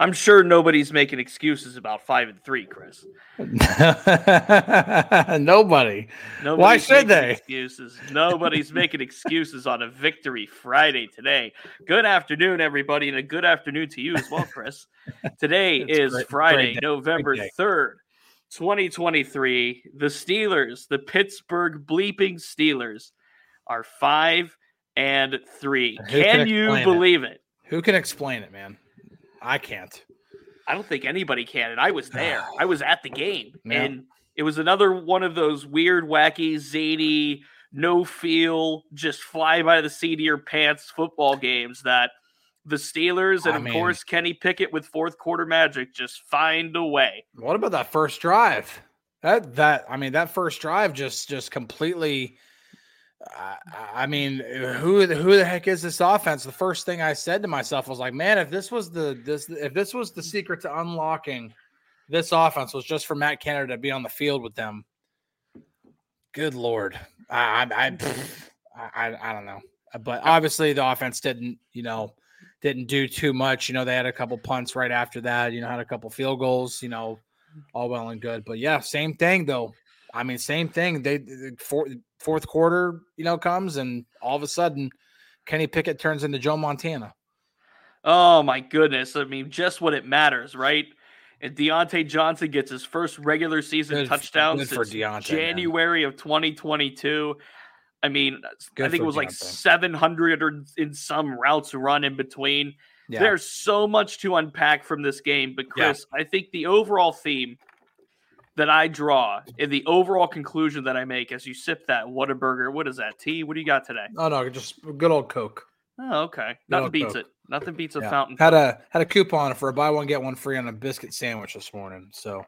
I'm sure nobody's making excuses about five and three, Chris. Nobody. Nobody's Why should they? Excuses. Nobody's making excuses on a victory Friday today. Good afternoon, everybody, and a good afternoon to you as well, Chris. Today is great- Friday, great. November third, 2023. The Steelers, the Pittsburgh bleeping Steelers, are five and three. Who can Can you explain it? believe it? Who can explain it, man? I can't. I don't think anybody can. And I was there. I was at the game. Yeah. And it was another one of those weird, wacky, zany, no feel, just fly by the seat of your pants football games that the Steelers and I of mean- course Kenny Pickett with fourth quarter magic just find a way. What about that first drive? That that I mean that first drive just just completely. I I mean, who the- who the heck is this offense? The first thing I said to myself was like, man, if this was the this if this was the secret to unlocking this offense was just for Matt Canada to be on the field with them. Good lord, I I I, I, I don't know, but obviously the offense didn't you know didn't do too much. You know, they had a couple punts right after that. You know, had a couple field goals. You know, all well and good. But yeah, same thing though. I mean, same thing. They the fourth fourth quarter, you know, comes and all of a sudden, Kenny Pickett turns into Joe Montana. Oh my goodness. I mean, just when it matters, right? And Diontae Johnson gets his first regular season Good touchdown good for since Diontae, man. January of 2022. I mean, uh, I think it was like 700 or in some routes run in between. Yeah, There's so much to unpack from this game, but Yeah. Chris, I think the overall theme that I draw and the overall conclusion that I make as you sip that Whataburger, what is that tea? What do you got today? oh no, just good old Coke. Oh, okay. Nothing beats Coke. it. Nothing beats a Yeah. fountain. Had a had a coupon for a buy one get one free on a biscuit sandwich this morning. So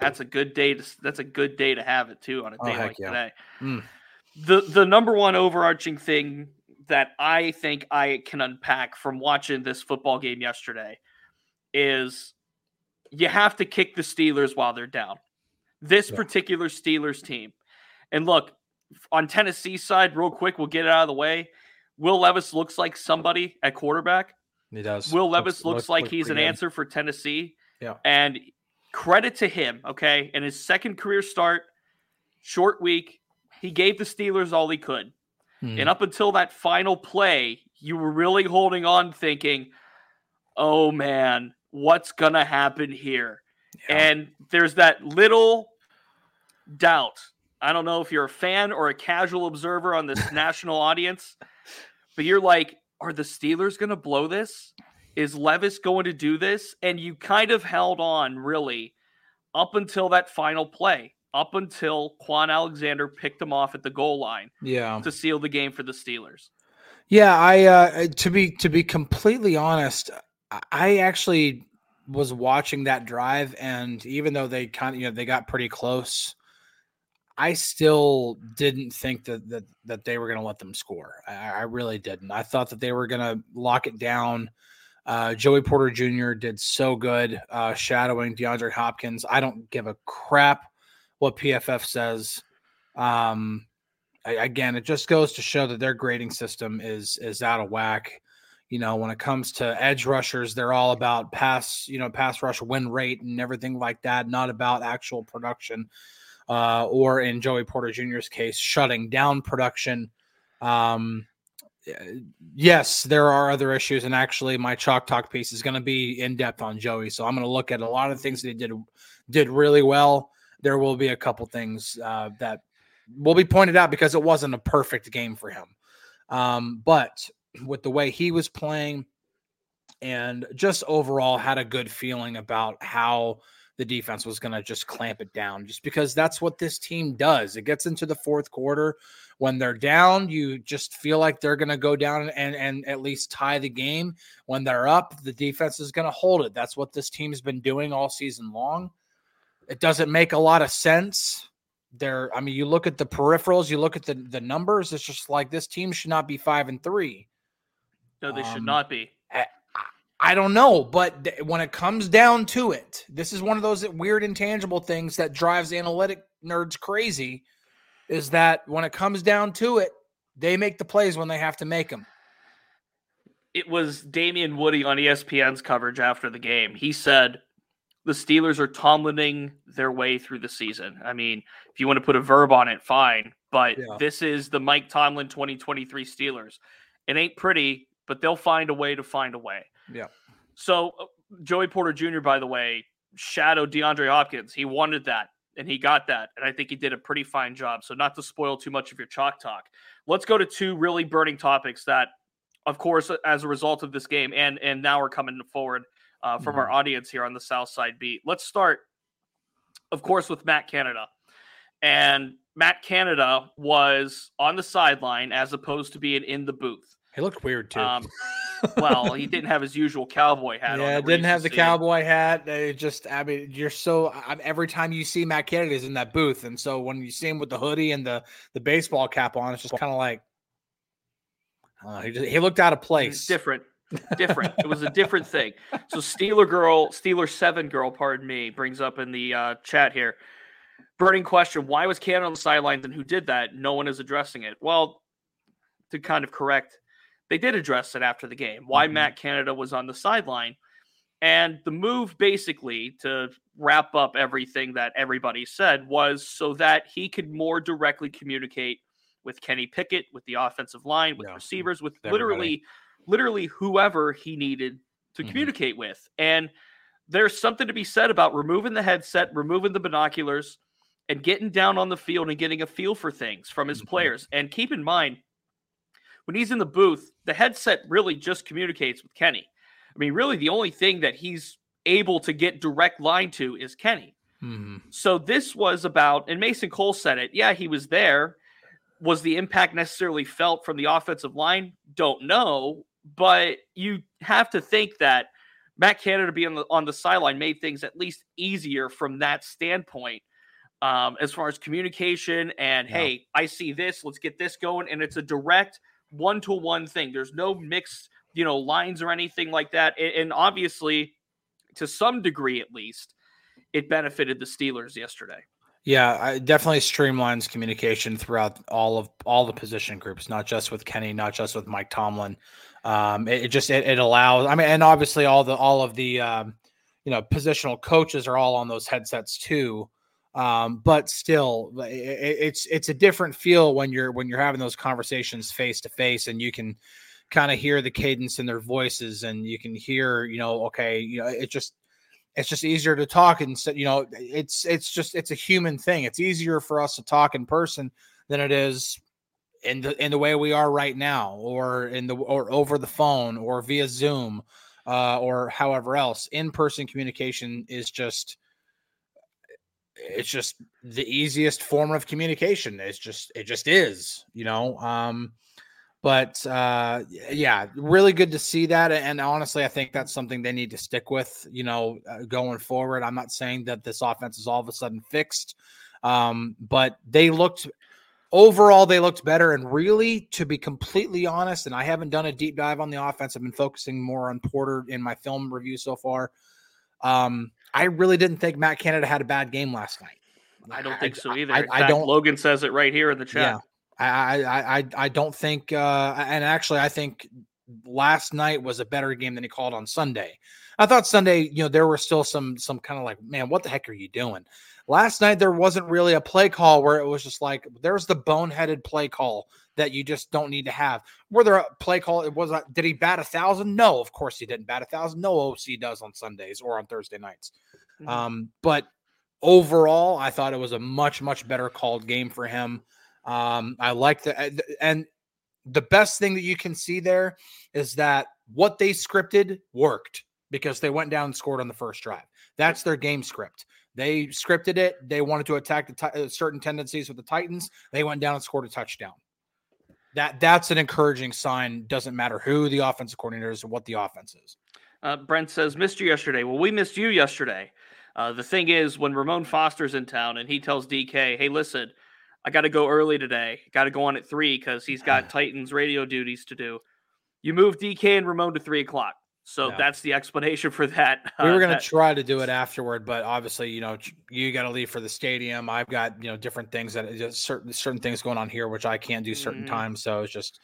That's a good day to that's a good day to have it too on a Oh, day heck like yeah. today. Mm. The the number one overarching thing that I think I can unpack from watching this football game yesterday is you have to kick the Steelers while they're down. This Yeah. particular Steelers team. And look, on Tennessee side, real quick, we'll get it out of the way. Will Levis looks like somebody at quarterback. he does. Will Levis looks, like he's an good. answer for Tennessee. Yeah. And credit to him, okay? In his second career start, short week, he gave the Steelers all he could. Mhm. And up until that final play, you were really holding on thinking, oh man, what's going to happen here? Yeah. And there's that little doubt. I don't know if you're a fan or a casual observer on this national audience, but you're like, are the Steelers going to blow this? Is Levis going to do this? And you kind of held on really up until that final play, up until Kwon Alexander picked him off at the goal line yeah. to seal the game for the Steelers. Yeah, I uh to be to be completely honest, I- actually was watching that drive and even though they kind of you know they got pretty close, I still didn't think that that, that they were going to let them score. I, I really didn't. I thought that they were going to lock it down. Uh, Joey Porter Jr. did so good uh, shadowing DeAndre Hopkins. I don't give a crap what PFF says. Um, I, again, it just goes to show that their grading system is is out of whack. You know, when it comes to edge rushers, they're all about pass, you know, pass rush win rate and everything like that, not about actual production. Uh, or in Joey Porter Jr.'s case, shutting down production. Um, yes, there are other issues, and actually, my chalk talk piece is going to be in depth on Joey. So I'm going to look at a lot of things that he did did really well. There will be a couple things uh, that will be pointed out because it wasn't a perfect game for him. Um, but with the way he was playing and just overall had a good feeling about how the defense was going to just clamp it down just because that's what this team does. It gets into the fourth quarter when they're down, you just feel like they're going to go down and and at least tie the game. When they're up, the defense is going to hold it. That's what this team's been doing all season long. It doesn't make a lot of sense. There, I mean, you look at the peripherals, you look at the the numbers. It's just like this team should not be five and three. No, they um, should not be. I don't know, but when it comes down to it, this is one of those weird intangible things that drives analytic nerds crazy. Is that when it comes down to it, they make the plays when they have to make them. It was Damien Woody on ESPN's coverage after the game. He said the Steelers are Tomlining their way through the season. I mean, if you want to put a verb on it, fine. But yeah. this is the Mike Tomlin 2023 Steelers. It ain't pretty, but they'll find a way to find a way. Yeah. So uh, Joey Porter Jr., by the way, shadowed DeAndre Hopkins. He wanted that and he got that. And I think he did a pretty fine job. So, not to spoil too much of your chalk talk, let's go to two really burning topics that, of course, as a result of this game, and and now we're coming forward uh, from mm-hmm. our audience here on the South Side Beat. Let's start, of course, with Matt Canada. And Matt Canada was on the sideline as opposed to being in the booth. He looked weird too. Um, well, he didn't have his usual cowboy hat. Yeah, didn't have the cowboy hat. It just, I mean, you're so. I, every time you see Matt Canada is in that booth, and so when you see him with the hoodie and the the baseball cap on, it's just kind of like, uh, he just, he looked out of place. Different, different. it was a different thing. So Steeler girl, Steeler seven girl, pardon me, brings up in the uh, chat here. Burning question: Why was Cannon on the sidelines, and who did that? No one is addressing it. Well, to kind of correct they did address it after the game why mm-hmm. Matt Canada was on the sideline. And the move, basically, to wrap up everything that everybody said, was so that he could more directly communicate with Kenny Pickett, with the offensive line, with yeah. receivers, with Everybody. literally, literally whoever he needed to mm-hmm. communicate with. And there's something to be said about removing the headset, removing the binoculars, and getting down on the field and getting a feel for things from his mm-hmm. players. And keep in mind, when he's in the booth, the headset really just communicates with Kenny. I mean, really, the only thing that he's able to get direct line to is Kenny. Mm-hmm. So this was about, and Mason Cole said it. Yeah, he was there. Was the impact necessarily felt from the offensive line? Don't know, but you have to think that Matt Canada being on the, on the sideline made things at least easier from that standpoint. Um, as far as communication and yeah. hey, I see this, let's get this going, and it's a direct one to one thing. There's no mixed, you know, lines or anything like that. And, obviously, to some degree at least, it benefited the Steelers yesterday. Yeah, I definitely streamlines communication throughout all of all the position groups, not just with Kenny, not just with Mike Tomlin. Um, it, it just it, it, allows. I mean, and obviously all the all of the um, you know positional coaches are all on those headsets too. Um, but still, it, it's it's a different feel when you're when you're having those conversations face to face, and you can kind of hear the cadence in their voices, and you can hear, you know, okay, you know, it just it's just easier to talk and you know it's it's just it's a human thing. It's easier for us to talk in person than it is in the in the way we are right now or in the or over the phone or via zoom uh, or however else. In person communication is just it's just the easiest form of communication. It's just it just is, you know. Um, but uh, yeah, really good to see that. And honestly, I think that's something they need to stick with, you know, uh, going forward. I'm not saying that this offense is all of a sudden fixed, um, but they looked overall they looked better. And really, to be completely honest, and I haven't done a deep dive on the offense. I've been focusing more on Porter in my film review so far. Um, I really didn't think Matt Canada had a bad game last night. I don't think so either. I, I, I don't. Logan says it right here in the chat. Yeah, I, I, I, I don't think. Uh, and actually, I think last night was a better game than he called on Sunday. I thought Sunday, you know, there were still some some kind of like, man, what the heck are you doing? Last night there wasn't really a play call where it was just like there's the boneheaded play call that you just don't need to have. Were there a play call? It was not did he bat a thousand? No, of course he didn't bat a thousand. No OC does on Sundays or on Thursday nights. Mm-hmm. Um, but overall, I thought it was a much, much better called game for him. Um, I like the and the best thing that you can see there is that what they scripted worked. because they went down and scored on the first drive. That's their game script. They scripted it. They wanted to attack the ti- uh, certain tendencies with the Titans. They went down and scored a touchdown. That that's an encouraging sign. Doesn't matter who the offensive coordinator is or what the offense is. Uh, Brent says, missed you yesterday. Well, we missed you yesterday. Uh, the thing is, when Ramon Foster's in town and he tells DK, hey, listen, I got to go early today. Got to go on at three because he's got Titans radio duties to do. You move DK and Ramon to three o'clock. So that's the explanation for that. We Uh, were going that- to try to do it afterward, but obviously, you know, you got to leave for the stadium. I've got you know different things that just certain certain things going on here, which I can't do certain Mhm. times. So it's just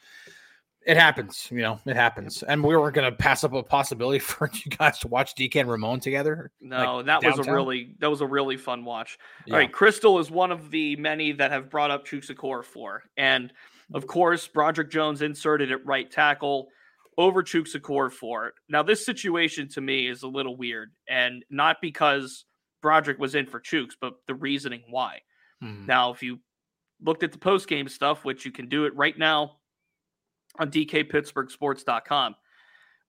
it happens. You know, it happens. And we weren't going to pass up a possibility for you guys to watch DK and Ramon together. No, like, that was a really that was a really fun watch. Yeah. All right, Crystal is one of the many that have brought up Chukwuma Okorafor, and of course, Broderick Jones inserted at right tackle over Chukwuma Okorafor. it. Now, this situation to me is a little weird, and not because Broderick was in for Chooks, but the reasoning why. Mhm. Now, if you looked at the post game stuff, which you can do it right now on DKPittsburghSports.com,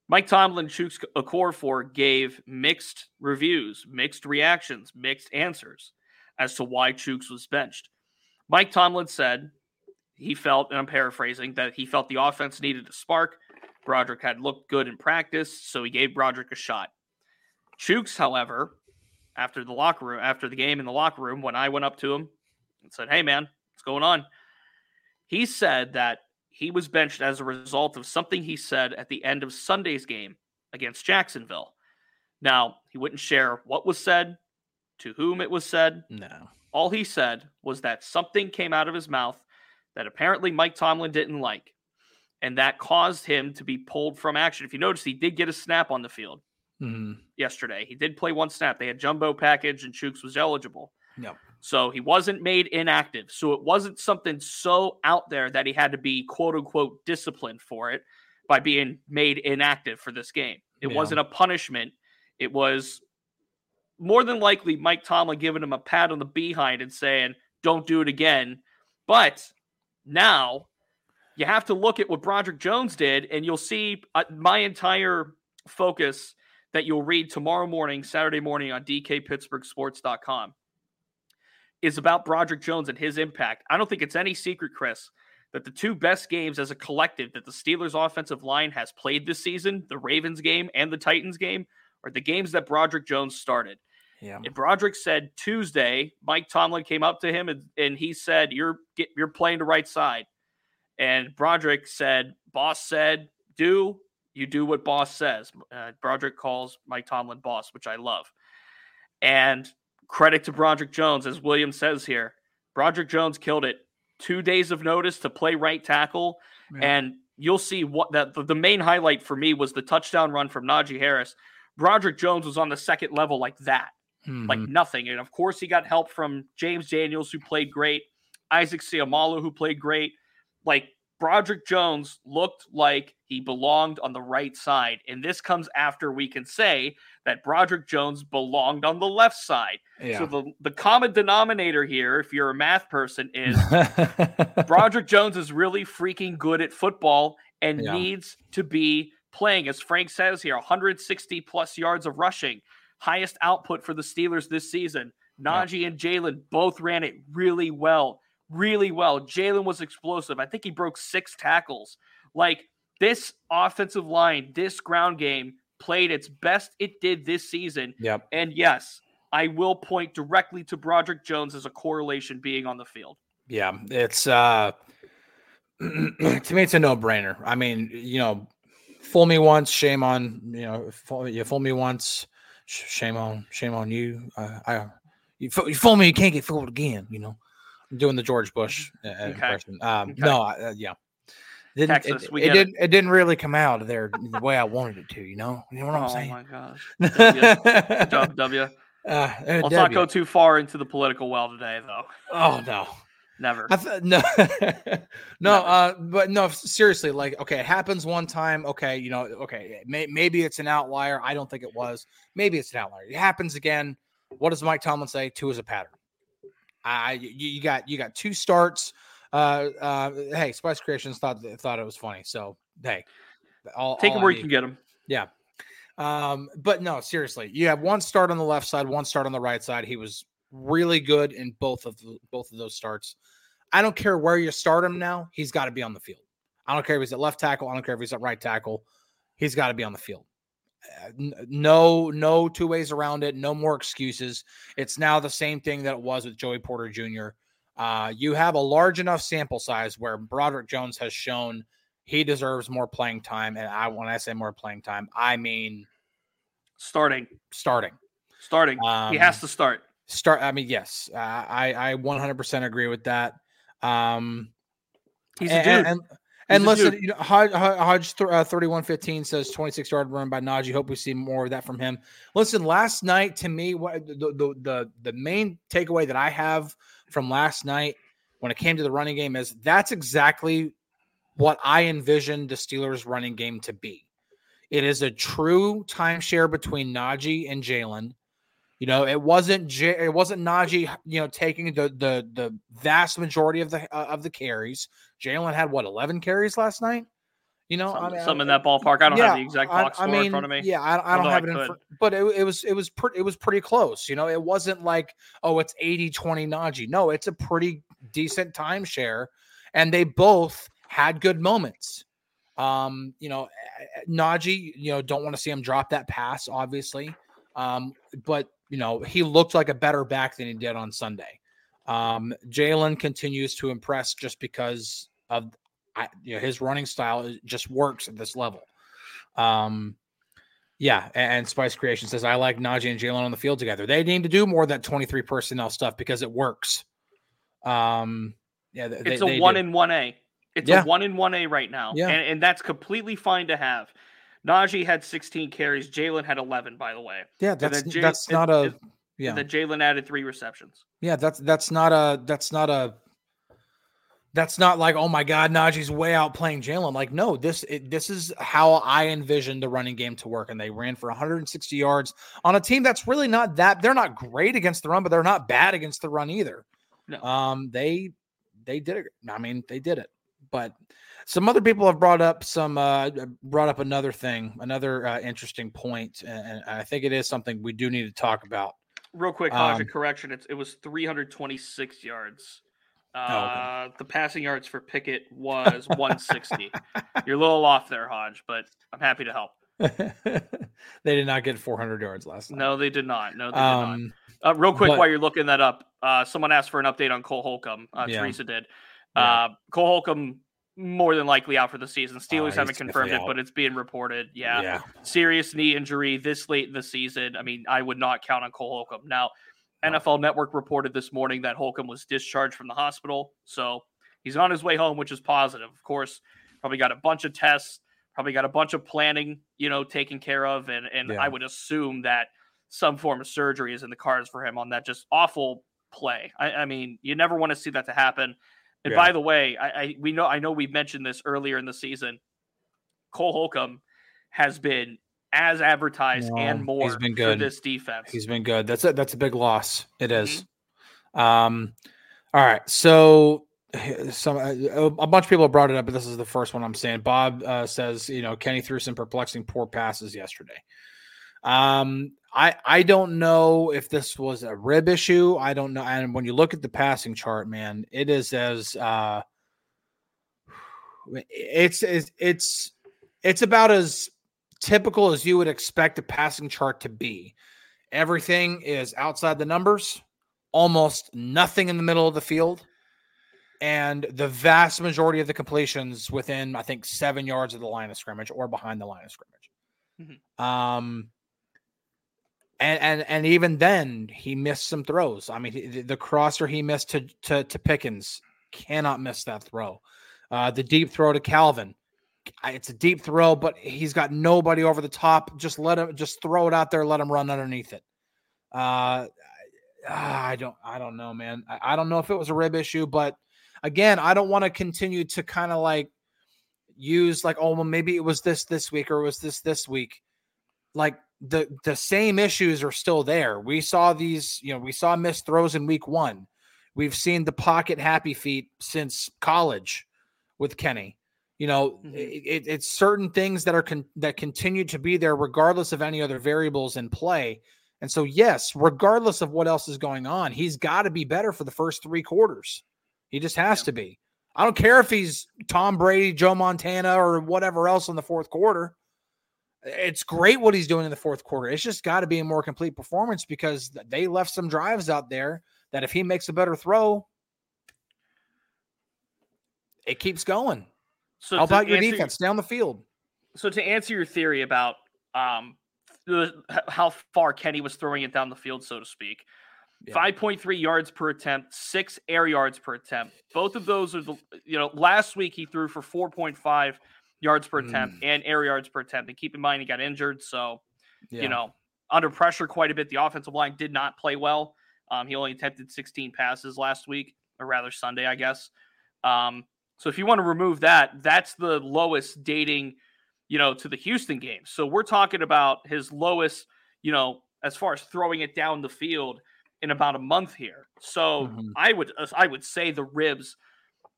Mike Tomlin, Chooks Okorafor gave mixed reviews, mixed reactions, mixed answers as to why Chooks was benched. Mike Tomlin said he felt, and I'm paraphrasing, that he felt the offense needed a spark. Broderick had looked good in practice, so he gave Broderick a shot. Chooks, however, after the locker room, after the game in the locker room, when I went up to him and said, Hey man, what's going on? He said that he was benched as a result of something he said at the end of Sunday's game against Jacksonville. Now, he wouldn't share what was said, to whom it was said. No. All he said was that something came out of his mouth that apparently Mike Tomlin didn't like, and that caused him to be pulled from action. If you notice, he did get a snap on the field Mhm. yesterday. He did play one snap. They had jumbo package, and Chooks was eligible. Yep. So he wasn't made inactive. So it wasn't something so out there that he had to be quote unquote disciplined for it by being made inactive for this game. It Yeah. wasn't a punishment. It was more than likely Mike Tomlin giving him a pat on the behind and saying, don't do it again. But now you have to look at what Broderick Jones did, and you'll see uh, my entire focus that you'll read tomorrow morning, Saturday morning on DKPittsburghSports.com is about Broderick Jones and his impact. I don't think it's any secret, Chris, that the two best games as a collective that the Steelers offensive line has played this season, the Ravens game and the Titans game, are the games that Broderick Jones started. Yeah. And Broderick said Tuesday, Mike Tomlin came up to him and, and he said, "You're get, you're playing the right side." And Broderick said, "Boss said, do you do what boss says?" Uh, Broderick calls Mike Tomlin boss, which I love. And credit to Broderick Jones, as William says here, Broderick Jones killed it. Two days of notice to play right tackle, Yeah. and you'll see what that the, the main highlight for me was the touchdown run from Najee Harris. Broderick Jones was on the second level like that like Mhm. nothing. And of course, he got help from James Daniels, who played great, Isaac Seumalo, who played great. Like Broderick Jones looked like he belonged on the right side. And this comes after we can say that Broderick Jones belonged on the left side. yeah. So the, the common denominator here, if you're a math person, is Broderick Jones is really freaking good at football and Yeah. needs to be playing. As Frank says here, 160 plus yards of rushing, highest output for the Steelers this season. Najee and Jaylen both ran it really well, really well. Jaylen was explosive. I think he broke six tackles. Like this offensive line, this ground game played its best it did this season. yep. And yes, I will point directly to Broderick Jones as a correlation being on the field. Yeah, it's uh to me it's a no-brainer. I mean, you know, fool me once, shame on, you know, fool, you fool me once, sh- shame on shame on you. Uh, I you fool me, you can't get fooled again, you know. Doing the George Bush uh, Okay. impression. Um Okay. no, uh, yeah. Didn't, Texas, it, we it it. didn't it didn't really come out of there the way I wanted it to, you know. You know what I'm saying? oh my gosh. Job, W. Uh, Let's not go too far into the political well today, though. Oh no. Never. I th- no, no, uh, but no, seriously, like, okay, it happens one time. Okay, you know, okay, may- maybe it's an outlier. I don't think it was. Maybe it's an outlier. It happens again. What does Mike Tomlin say? Two is a pattern. I, you, you got, you got two starts. Uh, uh, hey, Spice Creations thought thought it was funny. So hey, all, Take all him where you can get him. Yeah. Um, but no, seriously, you have one start on the left side, one start on the right side. He was really good in both of the, both of those starts. I don't care where you start him now; he's got to be on the field. I don't care if he's at left tackle. I don't care if he's at right tackle. He's got to be on the field. Uh, no, no two ways around it. No more excuses. It's now the same thing that it was with Joey Porter Jr. Uh, you have a large enough sample size where Broderick Jones has shown he deserves more playing time. And I, when I say more playing time, I mean starting, starting, starting. Um, he has um, to start. Start. I mean, yes, uh, I I 100% agree with that. Um, he's a dude. And, and, listen, you know, Hodge, Hodge uh, 3115 says 26 yard run by Najee. Hope we see more of that from him. Listen, last night to me, what the, the the the main takeaway that I have from last night when it came to the running game is that's exactly what I envisioned the Steelers running game to be. It is a true timeshare between Najee and Jaylen. You know, it wasn't J- it wasn't Najee, you know, taking the the the vast majority of the uh, of the carries. Jaylen had what eleven carries last night. You know, some, I mean, some in that ballpark. I don't yeah, have the exact box I, I mean, in front of me. Yeah, I, I don't have it, in but it, it was it was pretty it was pretty close. You know, it wasn't like oh, it's 80-20 Najee. No, it's a pretty decent timeshare, and they both had good moments. Um, you know, Najee, you know, don't want to see him drop that pass, obviously. Um, but you know, he looked like a better back than he did on Sunday. Um, Jaylen continues to impress just because of I, you know, his running style just works at this level. Um, yeah, and, Spice Creation says I like Najee and Jaylen on the field together. They need to do more of that 23 personnel stuff because it works. Um, yeah, they, it's a they one do. in one A. It's yeah. a one in one A right now, yeah. and, and that's completely fine to have. Najee had 16 carries. Jaylen had 11, by the way. Yeah, that's J- that's not a yeah. That Jaylen added three receptions. Yeah, that's that's not a that's not a that's not like oh my god Najee's way out playing Jaylen. Like no, this it, this is how I envisioned the running game to work, and they ran for 160 yards on a team that's really not that they're not great against the run, but they're not bad against the run either. No. Um, they they did it. I mean, they did it, but some other people have brought up some uh, brought up another thing, another uh, interesting point, and I think it is something we do need to talk about. Real quick, Hodge, um, correction. It's, it was 326 yards. Uh, oh, okay. Uh, the passing yards for Pickett was 160. You're a little off there, Hodge, but I'm happy to help. they did not get 400 yards last night. No, they did not. No, they did um, not. Uh, real quick, but, while you're looking that up, uh, someone asked for an update on Cole Holcomb. Uh, yeah. Teresa did. Yeah. Uh, Cole Holcomb more than likely out for the season. Steelers haven't confirmed it, but it's being reported. Yeah. yeah. Serious knee injury this late in the season. I mean, I would not count on Cole Holcomb. Now, no. NFL Network reported this morning that Holcomb was discharged from the hospital. So he's on his way home, which is positive. Of course, probably got a bunch of tests, probably got a bunch of planning, you know, taken care of. And, and yeah. I would assume that some form of surgery is in the cards for him on that just awful play. I, I mean, you never want to see that to happen. And yeah. by the way, I, I, we know I know we mentioned this earlier in the season. Cole Holcomb has been as advertised and more he's been good. for this defense. He's been good. That's a that's a big loss. It is. Mm-hmm. Um all right. So some a bunch of people have brought it up, but this is the first one I'm saying. Bob uh, says, you know, Kenny threw some perplexing poor passes yesterday. Um, I I don't know if this was a rib issue. I don't know. And when you look at the passing chart, man, it is as uh it's it's it's it's about as typical as you would expect a passing chart to be. Everything is outside the numbers, almost nothing in the middle of the field, and the vast majority of the completions within, I think, seven yards of the line of scrimmage or behind the line of scrimmage. Mm-hmm. Um, and and and even then he missed some throws. I mean, the crosser he missed to to, to Pickens cannot miss that throw. Uh, the deep throw to Calvin, it's a deep throw, but he's got nobody over the top. Just let him just throw it out there, let him run underneath it. Uh, I don't I don't know, man. I, I don't know if it was a rib issue, but again, I don't want to continue to kind of like use like oh well maybe it was this this week or was this this week. Like the the same issues are still there. We saw these, you know, we saw missed throws in week one. We've seen the pocket happy feet since college with Kenny. You know, Mhm. it, it's certain things that are con- that continue to be there regardless of any other variables in play. And so, yes, regardless of what else is going on, he's got to be better for the first three quarters. He just has Yeah. to be. I don't care if he's Tom Brady, Joe Montana, or whatever else in the fourth quarter. It's great what he's doing in the fourth quarter. It's just got to be a more complete performance because they left some drives out there that if he makes a better throw, it keeps going. So How about your defense down the field? So to answer your theory about um the, how far Kenny was throwing it down the field, so to speak, Yeah. 5.3 yards per attempt, six air yards per attempt. Both of those are the you know last week he threw for 4.5 yards per attempt Mm. and air yards per attempt. And keep in mind he got injured, so Yeah. you know under pressure quite a bit. The offensive line did not play well. Um, he only attempted 16 passes last week, or rather Sunday, I guess. Um, so if you want to remove that, that's the lowest dating, you know, to the Houston game. So we're talking about his lowest, you know, as far as throwing it down the field in about a month here. So Mhm. I would I would say the ribs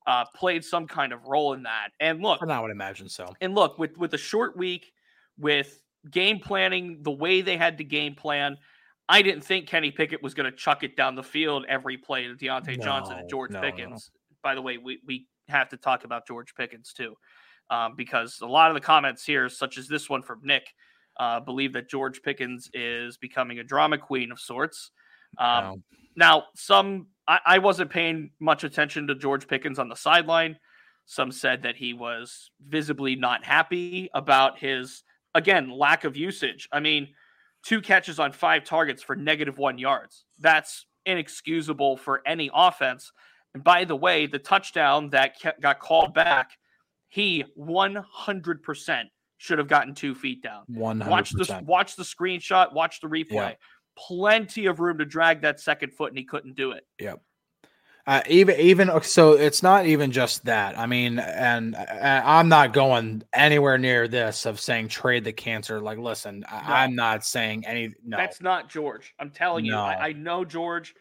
uh, played some kind of role in that. And look, And I would imagine so. and look with with a short week with game planning the way they had to game plan i didn't think kenny pickett was going to chuck it down the field every play to Diontae johnson and george no, no. pickens by the way we, we have to talk about george pickens too um, because a lot of the comments here such as this one from nick uh, believe that george pickens is becoming a drama queen of sorts um, No. now, some I, I wasn't paying much attention to George Pickens on the sideline. Some said that he was visibly not happy about his again lack of usage. I mean, two catches on five targets for negative one yards. That's inexcusable for any offense. And by the way, the touchdown that got called back, he 100% should have gotten two feet down. One Watch the watch the screenshot, watch the replay. Plenty of room to drag that second foot, and he couldn't do it. Uh, even even so, it's not even just that. I mean, and uh, I'm not going anywhere near this of saying trade the cancer. Like, listen, I, No. I'm not saying any. No, That's not George. I'm telling you. I, I know George.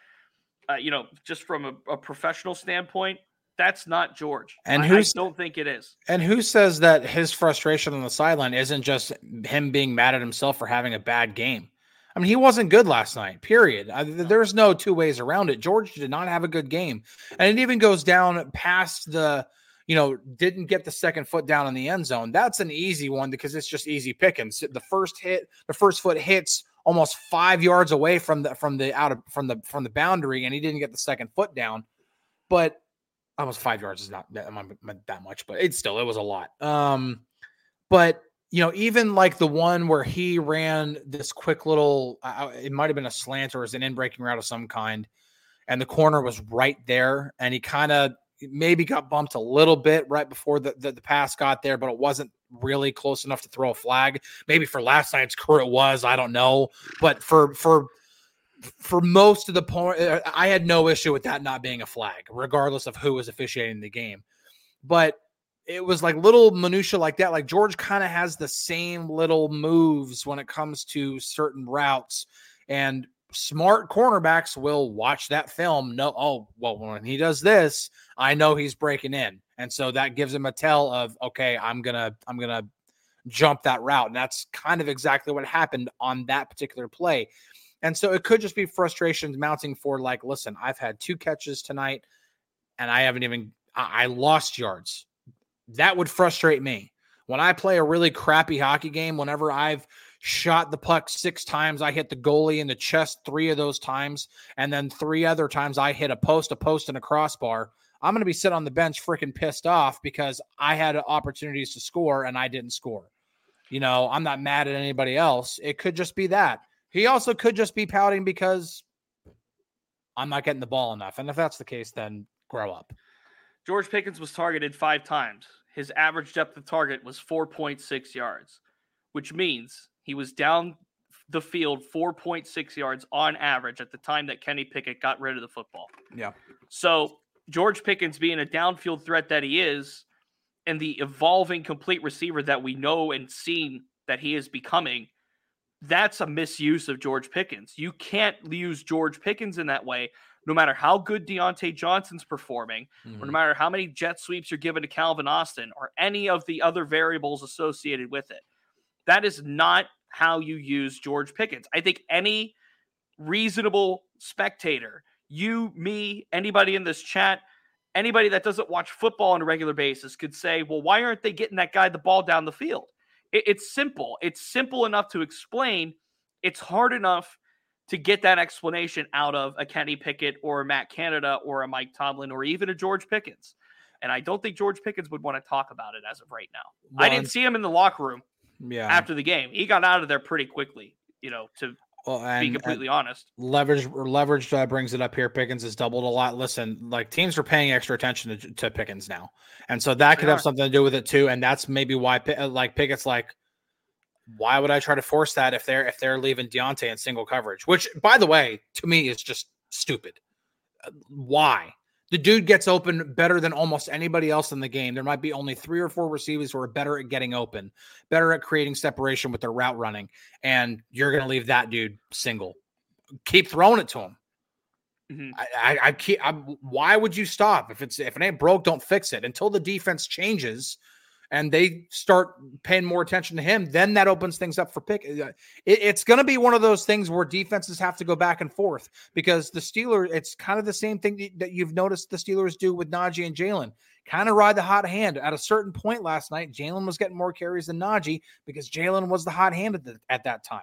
Uh, you know, just from a, a professional standpoint, that's not George. And who don't think it is. And who says that his frustration on the sideline isn't just him being mad at himself for having a bad game? I mean, he wasn't good last night, period. I, there's no two ways around it. George did not have a good game. And it even goes down past the, you know, didn't get the second foot down in the end zone. That's an easy one because it's just easy pickings. The first hit, the first foot hits almost five yards away from the from the out of from the from the boundary, and he didn't get the second foot down. But almost five yards is not that, that much, but it's still it was a lot. Um, but you know, even like the one where he ran this quick little, uh, it might have been a slant or was an in breaking route of some kind, and the corner was right there, and he kind of maybe got bumped a little bit right before the, the the pass got there, but it wasn't really close enough to throw a flag. Maybe for last night's crew it was, I don't know, but for for for most of the point, I had no issue with that not being a flag, regardless of who was officiating the game. But it was like little minutia like that. Like George kind of has the same little moves when it comes to certain routes, and smart cornerbacks will watch that film. No, oh well, when he does this, I know he's breaking in, and so that gives him a tell of okay, I'm gonna I'm gonna jump that route, and that's kind of exactly what happened on that particular play. And so it could just be frustrations mounting for like, listen, I've had two catches tonight, and I haven't even I, I lost yards that would frustrate me. When I play a really crappy hockey game, whenever I've shot the puck six times, I hit the goalie in the chest three of those times, and then three other times I hit a post, a post, and a crossbar. I'm going to be sitting on the bench freaking pissed off because I had opportunities to score and I didn't score. You know, I'm not mad at anybody else. It could just be that. He also could just be pouting because I'm not getting the ball enough. And if that's the case, then grow up. George Pickens was targeted five times. His average depth of target was 4.6 yards, which means he was down the field 4.6 yards on average at the time that Kenny Pickett got rid of the football. Yeah. So George Pickens being a downfield threat that he is, and the evolving complete receiver that we know and seen that he is becoming, that's a misuse of George Pickens. You can't use George Pickens in that way. No matter how good Diontae Johnson's performing, Mm-hmm. or no matter how many jet sweeps you're given to Calvin Austin, or any of the other variables associated with it. That is not how you use George Pickens. I think any reasonable spectator, you, me, anybody in this chat, anybody that doesn't watch football on a regular basis could say, well, why aren't they getting that guy the ball down the field? It, it's simple. It's simple enough to explain. It's hard enough to get that explanation out of a Kenny Pickett or a Matt Canada or a Mike Tomlin or even a George Pickens. And I don't think George Pickens would want to talk about it as of right now. I didn't see him in the locker room Yeah. after the game. He got out of there pretty quickly, you know, to well, be and, and completely honest. leverage leverage uh, brings it up here. Pickens has doubled a lot. Listen, like teams are paying extra attention to, to Pickens now, and so that They could have are. something to do with it too. And that's maybe why, uh, like Pickett's like, why would I try to force that if they're if they're leaving Diontae in single coverage? Which, by the way, to me is just stupid. Uh, Why? The dude gets open better than almost anybody else in the game. There might be only three or four receivers who are better at getting open, better at creating separation with their route running, and you're going to leave that dude single. Keep throwing it to him. Mhm. I, I, I keep. I'm, why would you stop if it's if it ain't broke? Don't fix it until the defense changes and they start paying more attention to him. Then that opens things up for pick. uh, It, it's going to be one of those things where defenses have to go back and forth because the Steelers. It's kind of the same thing that- that you've noticed the Steelers do with Najee and Jaylen. Kind of ride the hot hand. At a certain point last night, Jaylen was getting more carries than Najee because Jaylen was the hot hand at, the, at that time.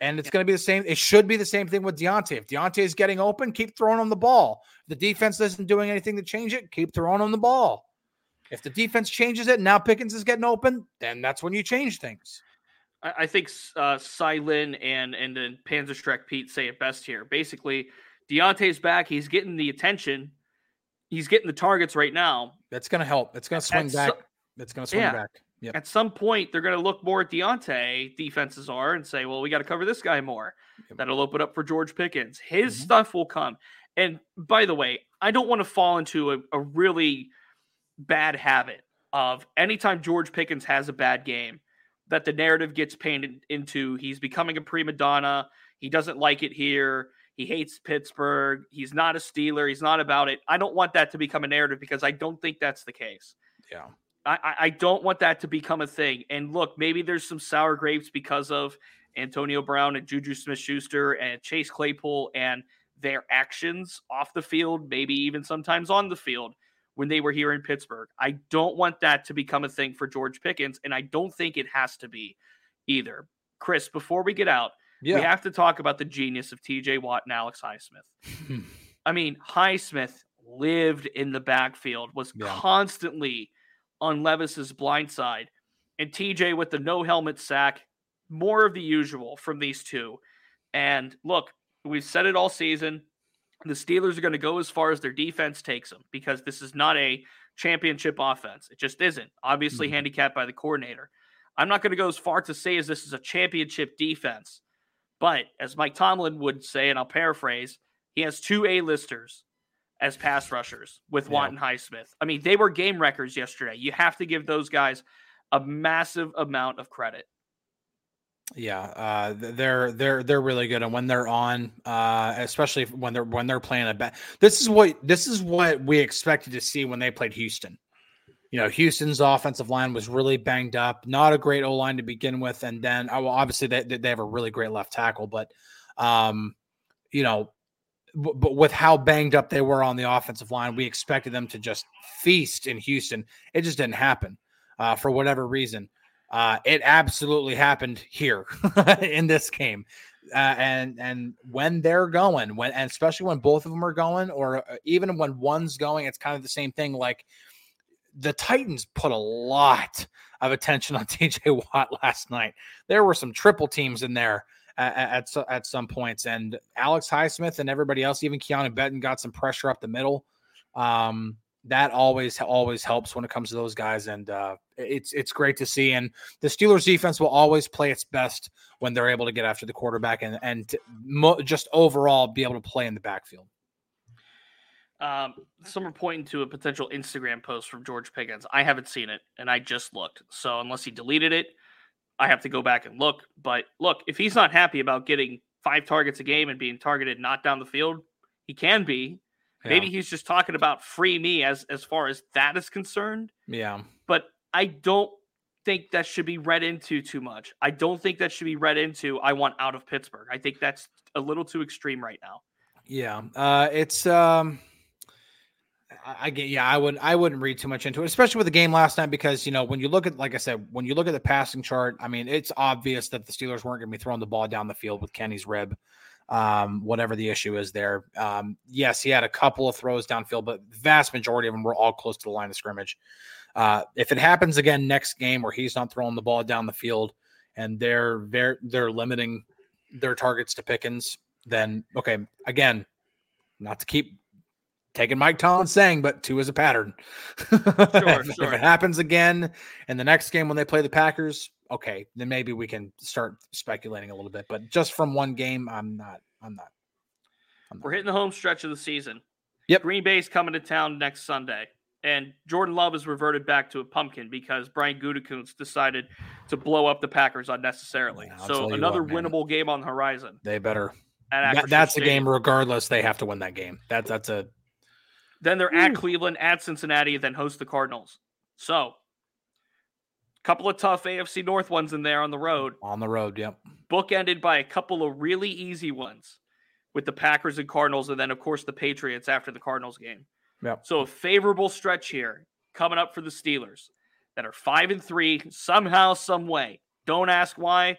And it's going to be the same. It should be the same thing with Diontae. If Diontae is getting open, keep throwing him the ball. If the defense isn't doing anything to change it, keep throwing him the ball. If the defense changes it, now Pickens is getting open, then that's when you change things. I, I think uh, Silin and and then Panzerstreck Pete say it best here. Basically, Diontae's back. He's getting the attention. He's getting the targets right now. That's going to help. It's going to swing At so- back. It's going to swing Yeah. back. Yep. At some point, they're going to look more at Diontae. Defenses are and say, "Well, we got to cover this guy more." Yep. That'll open up for George Pickens. His Mhm. stuff will come. And by the way, I don't want to fall into a, a really bad habit of anytime George Pickens has a bad game, that the narrative gets painted into he's becoming a prima donna. He doesn't like it here. He hates Pittsburgh. He's not a Steeler. He's not about it. I don't want that to become a narrative because I don't think that's the case. Yeah. I, I- I don't want that to become a thing. And look, maybe there's some sour grapes because of Antonio Brown and Juju Smith Schuster and Chase Claypool and their actions off the field, maybe even sometimes on the field when they were here in Pittsburgh. I don't want that to become a thing for George Pickens, and I don't think it has to be either. Chris, before we get out, we have to talk about the genius of TJ Watt and Alex Highsmith. I mean, Highsmith lived in the backfield, was Yeah. constantly on Levis's blind side, and TJ with the no helmet sack, more of the usual from these two. And look, we've said it all season. The Steelers are going to go as far as their defense takes them because this is not a championship offense. It just isn't. Obviously, Mhm. handicapped by the coordinator. I'm not going to go as far to say as this is a championship defense, but as Mike Tomlin would say, and I'll paraphrase, he has two A-listers as pass rushers with Yeah. Watt and Highsmith. I mean, they were game records yesterday. You have to give those guys a massive amount of credit. Yeah, uh, they're they're they're really good, and when they're on, uh, especially when they're when they're playing a bet, this is what this is what we expected to see when they played Houston. You know, Houston's offensive line was really banged up, not a great O line to begin with, and then oh, well, obviously they they have a really great left tackle, but um, you know, but with how banged up they were on the offensive line, we expected them to just feast in Houston. It just didn't happen uh, for whatever reason. Uh, it absolutely happened here in this game, uh, and and when they're going, when and especially when both of them are going, or uh, even when one's going, it's kind of the same thing. Like the Titans put a lot of attention on TJ Watt last night. There were some triple teams in there at at, at some points, and Alex Highsmith and everybody else, even Keanu Benton, got some pressure up the middle. Um, that always always helps when it comes to those guys, and uh, it's it's great to see. And the Steelers defense will always play its best when they're able to get after the quarterback and and mo- just overall be able to play in the backfield. Um, some are pointing to a potential Instagram post from George Pickens. I haven't seen it, and I just looked. So unless he deleted it, I have to go back and look. But look, if he's not happy about getting five targets a game and being targeted not down the field, He can be. Yeah. Maybe he's just talking about free me as as far as that is concerned. Yeah. But I don't think that should be read into too much. I don't think that should be read into I want out of Pittsburgh. I think that's a little too extreme right now. Yeah. Uh it's um I, I get yeah, I would I wouldn't read too much into it, especially with the game last night, because you know, when you look at like I said, when you look at the passing chart, I mean, it's obvious that the Steelers weren't gonna be throwing the ball down the field with Kenny's rib. Um, whatever the issue is there. Um, yes, he had a couple of throws downfield, but vast majority of them were all close to the line of scrimmage. Uh, if it happens again next game where he's not throwing the ball down the field and they're they're they're limiting their targets to Pickens, then okay, again, not to keep taking Mike Tomlin saying, but two is a pattern. if, if sure. it happens again in the next game when they play the Packers, okay, then maybe we can start speculating a little bit. But just from one game, I'm not. I'm not. I'm We're hitting the home stretch of the season. Yep. Green Bay's coming to town next Sunday. And Jordan Love has reverted back to a pumpkin because Brian Gutekunst decided to blow up the Packers unnecessarily. Yeah, so another what, winnable game on the horizon. They better. At That, that's a game, regardless. They have to win that game. That's that's a Then they're at Cleveland, at Cincinnati, then host the Cardinals. So, couple of tough AFC North ones in there on the road, on the road. Yep. bookended by a couple of really easy ones with the Packers and Cardinals, and then, of course, the Patriots after the Cardinals game. Yep. So, a favorable stretch here coming up for the Steelers that are five and three somehow, some way. Don't ask why.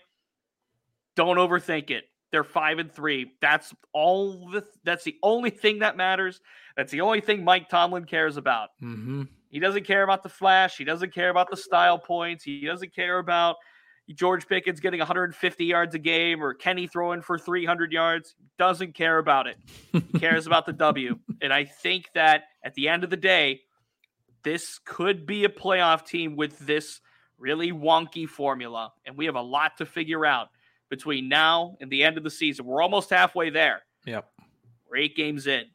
Don't overthink it. They're five and three. That's all. The, that's the only thing that matters. That's the only thing Mike Tomlin cares about. Mm-hmm. He doesn't care about the flash. He doesn't care about the style points. He doesn't care about George Pickens getting 150 yards a game or Kenny throwing for 300 yards. Doesn't care about it. He cares about the W. And I think that at the end of the day, this could be a playoff team with this really wonky formula. And we have a lot to figure out between now and the end of the season. We're almost halfway there. Yep. We're eight games in,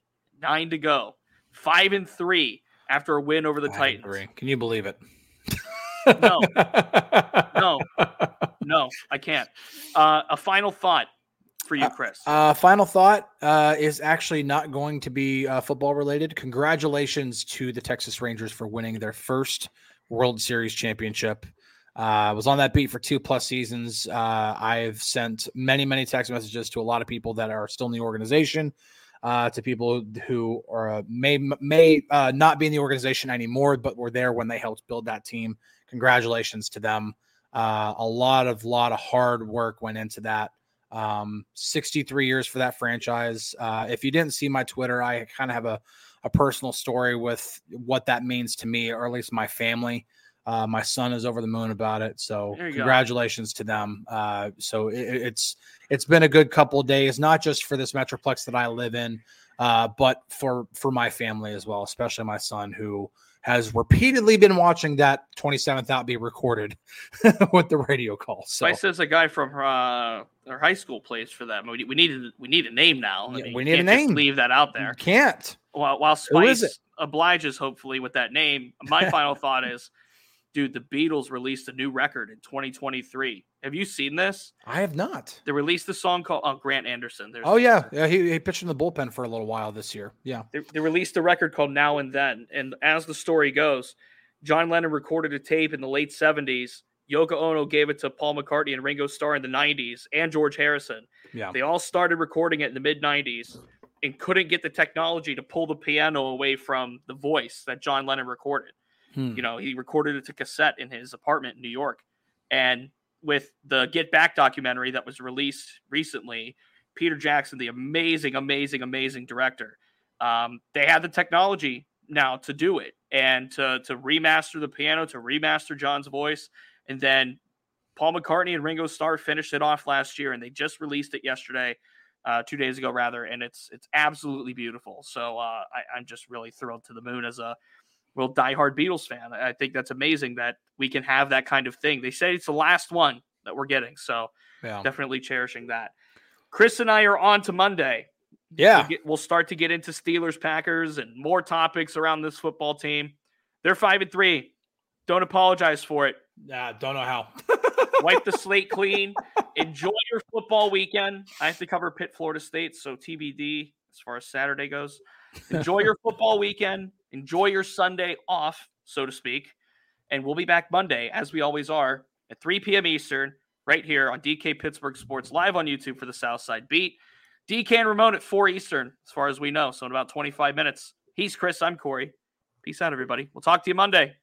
nine to go, five and three after a win over the I Titans. agree. Can you believe it? No. No, no, I can't. Uh, a final thought for you, Chris. Uh, final thought uh, is actually not going to be uh, football related. Congratulations to the Texas Rangers for winning their first World Series championship. Uh, I was on that beat for two plus seasons. Uh, I've sent many, many text messages to a lot of people that are still in the organization, uh, to people who are uh, may may uh, not be in the organization anymore, but were there when they helped build that team. Congratulations to them. Uh, a lot of lot of hard work went into that. Um, 63 years for that franchise. Uh, if you didn't see my Twitter, I kind of have a, a personal story with what that means to me, or at least my family. Uh, my son is over the moon about it. So you go. congratulations to them. Uh, so it, it's it's been a good couple of days, not just for this metroplex that I live in, uh, but for for my family as well, especially my son who has repeatedly been watching that 27th out be recorded with the radio call. So Spice says a guy from uh, our high school plays for them. We, we need we need a name now. I mean, we need a name. Leave that out you there. can't. While, while Spice obliges, hopefully, with that name. My final thought is, dude, the Beatles released a new record in 2023. Have you seen this? I have not. They released the song called oh, Grant Anderson. There's Oh yeah, yeah. He, he pitched in the bullpen for a little while this year. Yeah. they, they released a record called Now and Then. And as the story goes, John Lennon recorded a tape in the late 70s. Yoko Ono gave it to Paul McCartney and Ringo Starr in the 90s and George Harrison. Yeah. They all started recording it in the mid 90s and couldn't get the technology to pull the piano away from the voice that John Lennon recorded. Hmm. You know, he recorded it to cassette in his apartment in New York. And with the Get Back documentary that was released recently, Peter Jackson, the amazing, amazing, amazing director, um, they had the technology now to do it and to to remaster the piano, to remaster John's voice, and then Paul McCartney and Ringo Starr finished it off last year, and they just released it yesterday, uh, two days ago rather, and it's it's absolutely beautiful. So uh, I, I'm just really thrilled to the moon as a real diehard Beatles fan. I think that's amazing that we can have that kind of thing. They say it's the last one that we're getting, so Yeah. definitely cherishing that. Chris and I are on to Monday. Yeah. We'll, get, we'll start to get into Steelers, Packers, and more topics around this football team. They're five and three. Don't apologize for it. Yeah. Don't know how. Wipe the slate clean. Enjoy your football weekend. I have to cover Pitt, Florida State, so TBD. as far as Saturday goes. Enjoy your football weekend. Enjoy your Sunday off, so to speak. And we'll be back Monday, as we always are, at 3 p.m. Eastern, right here on DK Pittsburgh Sports, live on YouTube for the Southside Beat. DK and Ramon at 4 Eastern, as far as we know. So in about 25 minutes. He's Chris. I'm Corey. Peace out, everybody. We'll talk to you Monday.